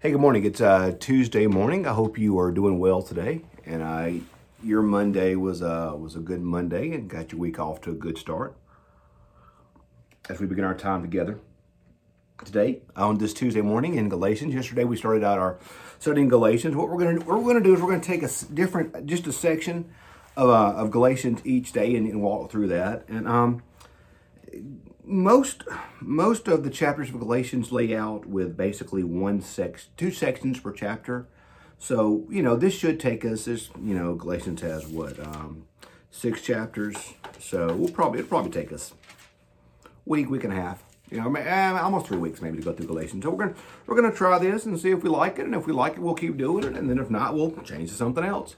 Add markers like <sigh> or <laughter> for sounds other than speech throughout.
Hey, good morning. It's uh, Tuesday morning. I hope you are doing well today, and I your Monday was uh, was a good Monday and got your week off to a good start. As we begin our time together today on this Tuesday morning in Galatians. Yesterday we started out our study in Galatians. What we're to what we're to do is we're to take a different just a section of, uh, of Galatians each day and, and walk through that. And um, most most of the chapters of Galatians lay out with basically one sex, two sections per chapter. So you know this should take us. This you know Galatians has what um, six chapters. So we'll probably it'll probably take us week, week and a half. You know, eh, almost three weeks maybe to go through Galatians. So we're gonna we're gonna try this and see if we like it, and if we like it, we'll keep doing it, and then if not, we'll change to something else.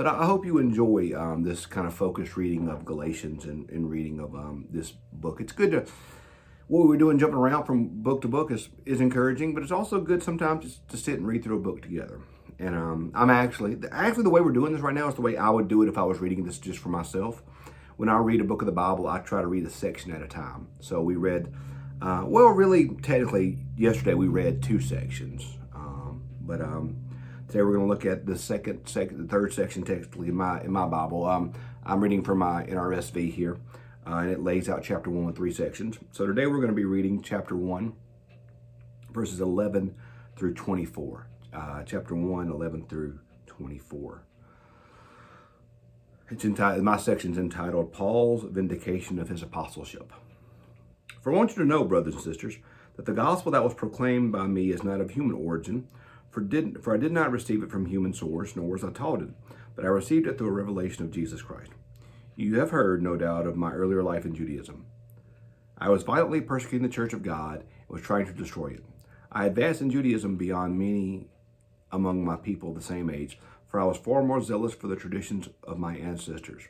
But I hope you enjoy um, this kind of focused reading of Galatians and, and reading of um, this book. It's good to, what we're doing jumping around from book to book is, is encouraging, but it's also good sometimes just to sit and read through a book together. And um, I'm actually, actually the way we're doing this right now is the way I would do it if I was reading this just for myself. When I read a book of the Bible, I try to read a section at a time. So we read, uh, well, really, technically, yesterday we read two sections. Um, but um, Today we're going to look at the second, second, the third section textually in my in my Bible. Um, I'm reading from my NRSV here, uh, and it lays out chapter one with three sections. So today we're going to be reading chapter one, verses 11 through 24. Uh, chapter 1, 11 through 24. It's entitled, my section's entitled Paul's Vindication of His Apostleship. For I want you to know, brothers and sisters, that the gospel that was proclaimed by me is not of human origin. For, did, for I did not receive it from human source, nor was I taught it, but I received it through a revelation of Jesus Christ. You have heard, no doubt, of my earlier life in Judaism. I was violently persecuting the church of God and was trying to destroy it. I advanced in Judaism beyond many among my people of the same age, for I was far more zealous for the traditions of my ancestors.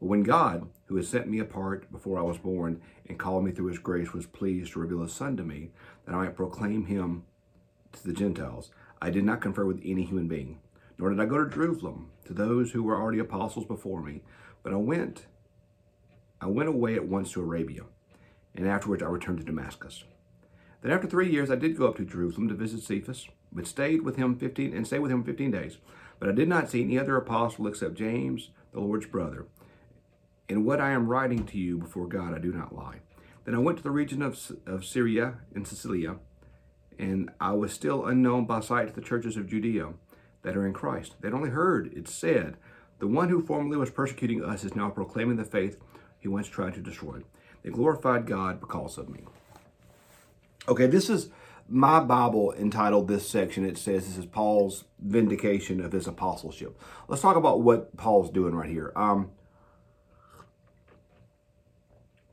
But when God, who had set me apart before I was born and called me through his grace, was pleased to reveal his Son to me, that I might proclaim him to the Gentiles, I did not confer with any human being, nor did I go to Jerusalem to those who were already apostles before me, but I went I went away at once to Arabia, and afterwards I returned to Damascus. Then after three years I did go up to Jerusalem to visit Cephas, but stayed with him fifteen and stayed with him fifteen days. But I did not see any other apostle except James, the Lord's brother. In what I am writing to you before God, I do not lie. Then I went to the region of, of Syria and Cilicia, and I was still unknown by sight to the churches of Judea that are in Christ. They'd only heard it said, The one who formerly was persecuting us is now proclaiming the faith he once tried to destroy. They glorified God because of me. Okay, this is my Bible entitled this section. It says this is Paul's vindication of his apostleship. Let's talk about what Paul's doing right here. Um,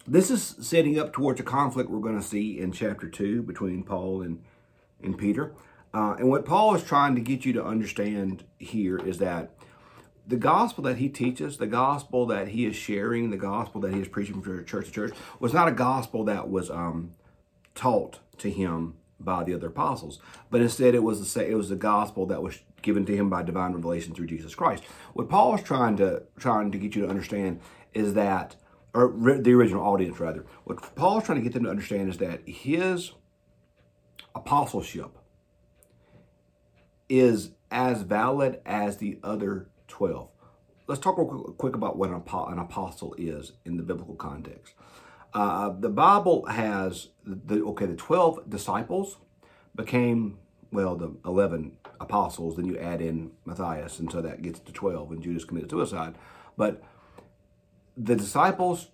this is setting up towards a conflict we're going to see in chapter 2 between Paul and in Peter. Uh, and what Paul is trying to get you to understand here is that the gospel that he teaches, the gospel that he is sharing, the gospel that he is preaching from church to church, was not a gospel that was um, taught to him by the other apostles, but instead it was the it was the gospel that was given to him by divine revelation through Jesus Christ. What Paul is trying to trying to get you to understand is that, or the original audience rather, what Paul is trying to get them to understand is that his apostleship is as valid as the other 12. Let's talk real quick about what an apostle is in the biblical context. Uh, the Bible has the okay, the 12 disciples became well the 11 apostles. Then you add in Matthias, and so that gets to 12. And Judas committed suicide, but the disciples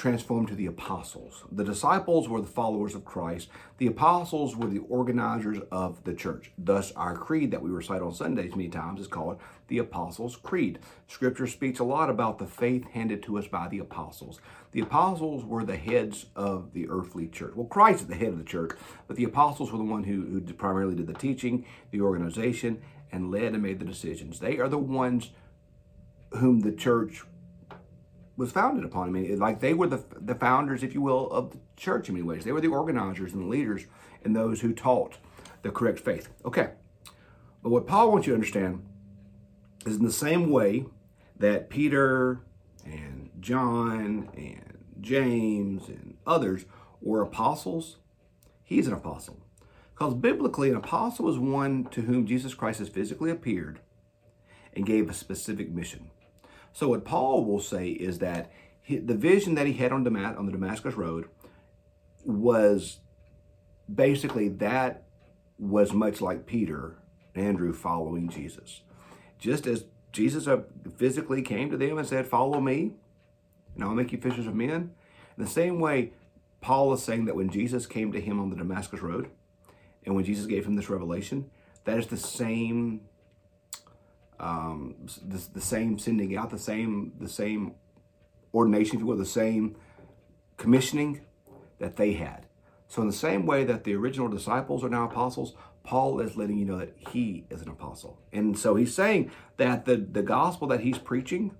transformed to the apostles. The disciples were the followers of Christ. The apostles were the organizers of the church. Thus, our creed that we recite on Sundays many times is called the Apostles' Creed. Scripture speaks a lot about the faith handed to us by the apostles. The apostles were the heads of the earthly church. Well, Christ is the head of the church, but the apostles were the one who, who primarily did the teaching, the organization, and led and made the decisions. They are the ones whom the church was founded upon. I mean, like they were the, the founders, if you will, of the church in many ways. They were the organizers and the leaders and those who taught the correct faith. Okay. But what Paul wants you to understand is in the same way that Peter and John and James and others were apostles, he's an apostle. Because biblically, an apostle is one to whom Jesus Christ has physically appeared and gave a specific mission. So what Paul will say is that he, the vision that he had on, Damas- on the Damascus Road was basically that was much like Peter and Andrew following Jesus. Just as Jesus uh, physically came to them and said, Follow me, and I'll make you fishers of men. In the same way, Paul is saying that when Jesus came to him on the Damascus Road, and when Jesus gave him this revelation, that is the same, um, the, the same sending out, the same, the same ordination, if you will, the same commissioning that they had. So, in the same way that the original disciples are now apostles, Paul is letting you know that he is an apostle. And so he's saying that the, the gospel that he's preaching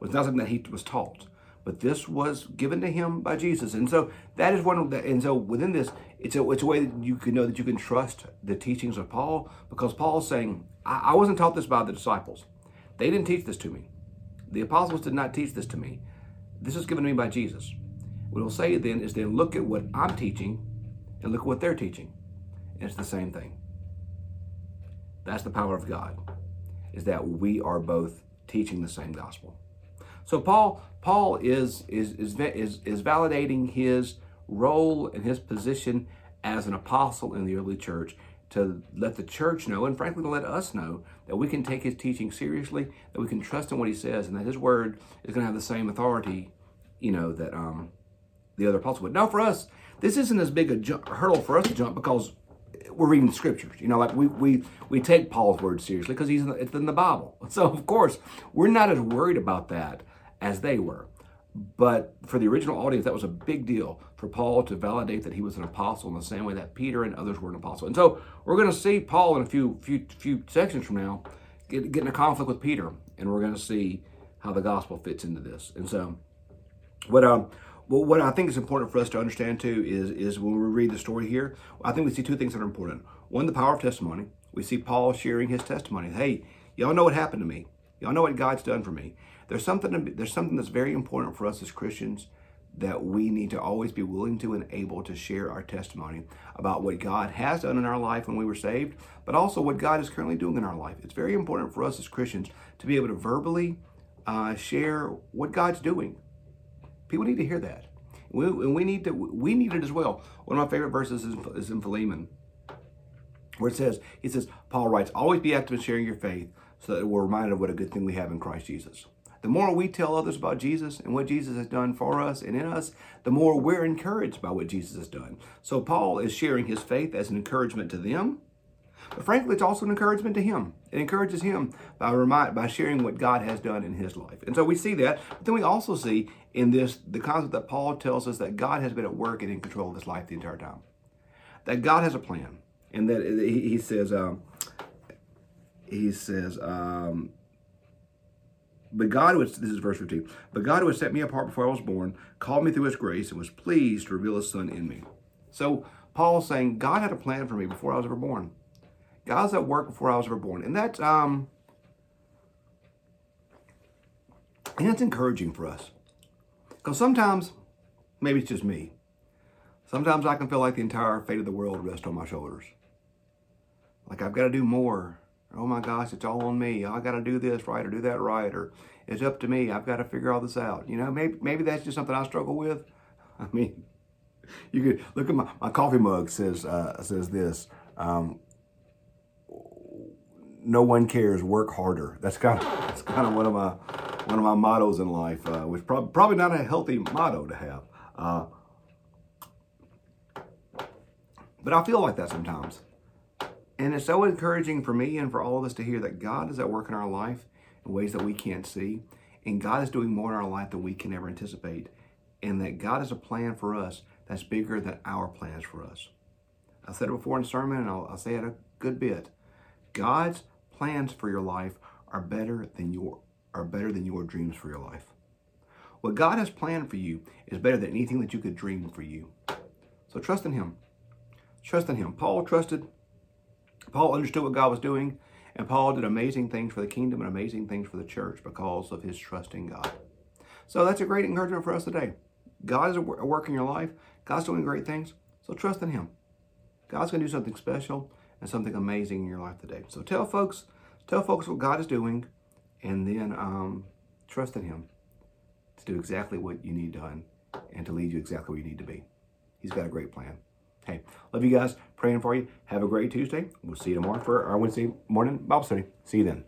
was not something that he was taught, but this was given to him by Jesus. And so that is one of the, and so within this, it's a, it's a way that you can know that you can trust the teachings of Paul because Paul's saying, I, I wasn't taught this by the disciples. They didn't teach this to me. The apostles did not teach this to me. This is given to me by Jesus. What he'll say then is then look at what I'm teaching and look at what they're teaching. And it's the same thing. That's the power of God, is that we are both teaching the same gospel. So Paul, Paul is is is is, is validating his role and his position as an apostle in the early church to let the church know, and frankly to let us know, that we can take his teaching seriously, that we can trust in what he says, and that his word is going to have the same authority, you know, that um, the other apostles would. Now, for us, this isn't as big a hurdle for us to jump because we're reading the scriptures. You know, like we we we take Paul's word seriously because he's in the, it's in the Bible. <laughs> So of course we're not as worried about that as they were. But for the original audience, that was a big deal for Paul to validate that he was an apostle in the same way that Peter and others were an apostle. And so we're going to see Paul in a few few few sections from now get, get in a conflict with Peter, and we're going to see how the gospel fits into this. And so, what um well, what I think is important for us to understand too is, is when we read the story here, I think we see two things that are important. One, the power of testimony. We see Paul sharing his testimony. Hey, y'all know what happened to me. Y'all know what God's done for me. There's something. There's something that's very important for us as Christians that we need to always be willing to and able to share our testimony about what God has done in our life when we were saved, but also what God is currently doing in our life. It's very important for us as Christians to be able to verbally uh, share what God's doing. People need to hear that. We, and we need to we need it as well. One of my favorite verses is, is in Philemon, where it says, he says, Paul writes, always be active in sharing your faith so that we're reminded of what a good thing we have in Christ Jesus. The more we tell others about Jesus and what Jesus has done for us and in us, the more we're encouraged by what Jesus has done. So Paul is sharing his faith as an encouragement to them but frankly, it's also an encouragement to him. It encourages him by remind, by sharing what God has done in his life. And so we see that. But then we also see in this the concept that Paul tells us that God has been at work and in control of his life the entire time. That God has a plan. And that he, says, um, he says, um, but God was, this is verse 15, but God who had set me apart before I was born, called me through his grace and was pleased to reveal his son in me. So Paul's saying, God had a plan for me before I was ever born. God's at work before I was ever born. And that's um and that's encouraging for us. Because sometimes, maybe it's just me, sometimes I can feel like the entire fate of the world rests on my shoulders. Like I've got to do more. Oh my gosh, it's all on me. I got to do this right or do that right, or it's up to me. I've got to figure all this out. You know, maybe maybe that's just something I struggle with. <laughs> I mean, you could look at my, my coffee mug says uh, says this. Um, no one cares. Work harder. That's kind of that's kind of one of my one of my mottos in life, uh, which prob- probably not a healthy motto to have. Uh, but I feel like that sometimes, and it's so encouraging for me and for all of us to hear that God is at work in our life in ways that we can't see, and God is doing more in our life than we can ever anticipate, and that God has a plan for us that's bigger than our plans for us. I said it before in sermon, and I'll, I'll say it a good bit. God's plans for your life are better than your are better than your dreams for your life. What God has planned for you is better than anything that you could dream for you. So trust in him. Trust in him. Paul trusted. Paul understood what God was doing, and Paul did amazing things for the kingdom and amazing things for the church because of his trust in God. So that's a great encouragement for us today. God is working your life. God's doing great things. So trust in him. God's going to do something special and something amazing in your life today. So tell folks, tell folks what God is doing, and then um, trust in Him to do exactly what you need done and to lead you exactly where you need to be. He's got a great plan. Hey, love you guys. Praying for you. Have a great Tuesday. We'll see you tomorrow for our Wednesday morning Bible study. See you then.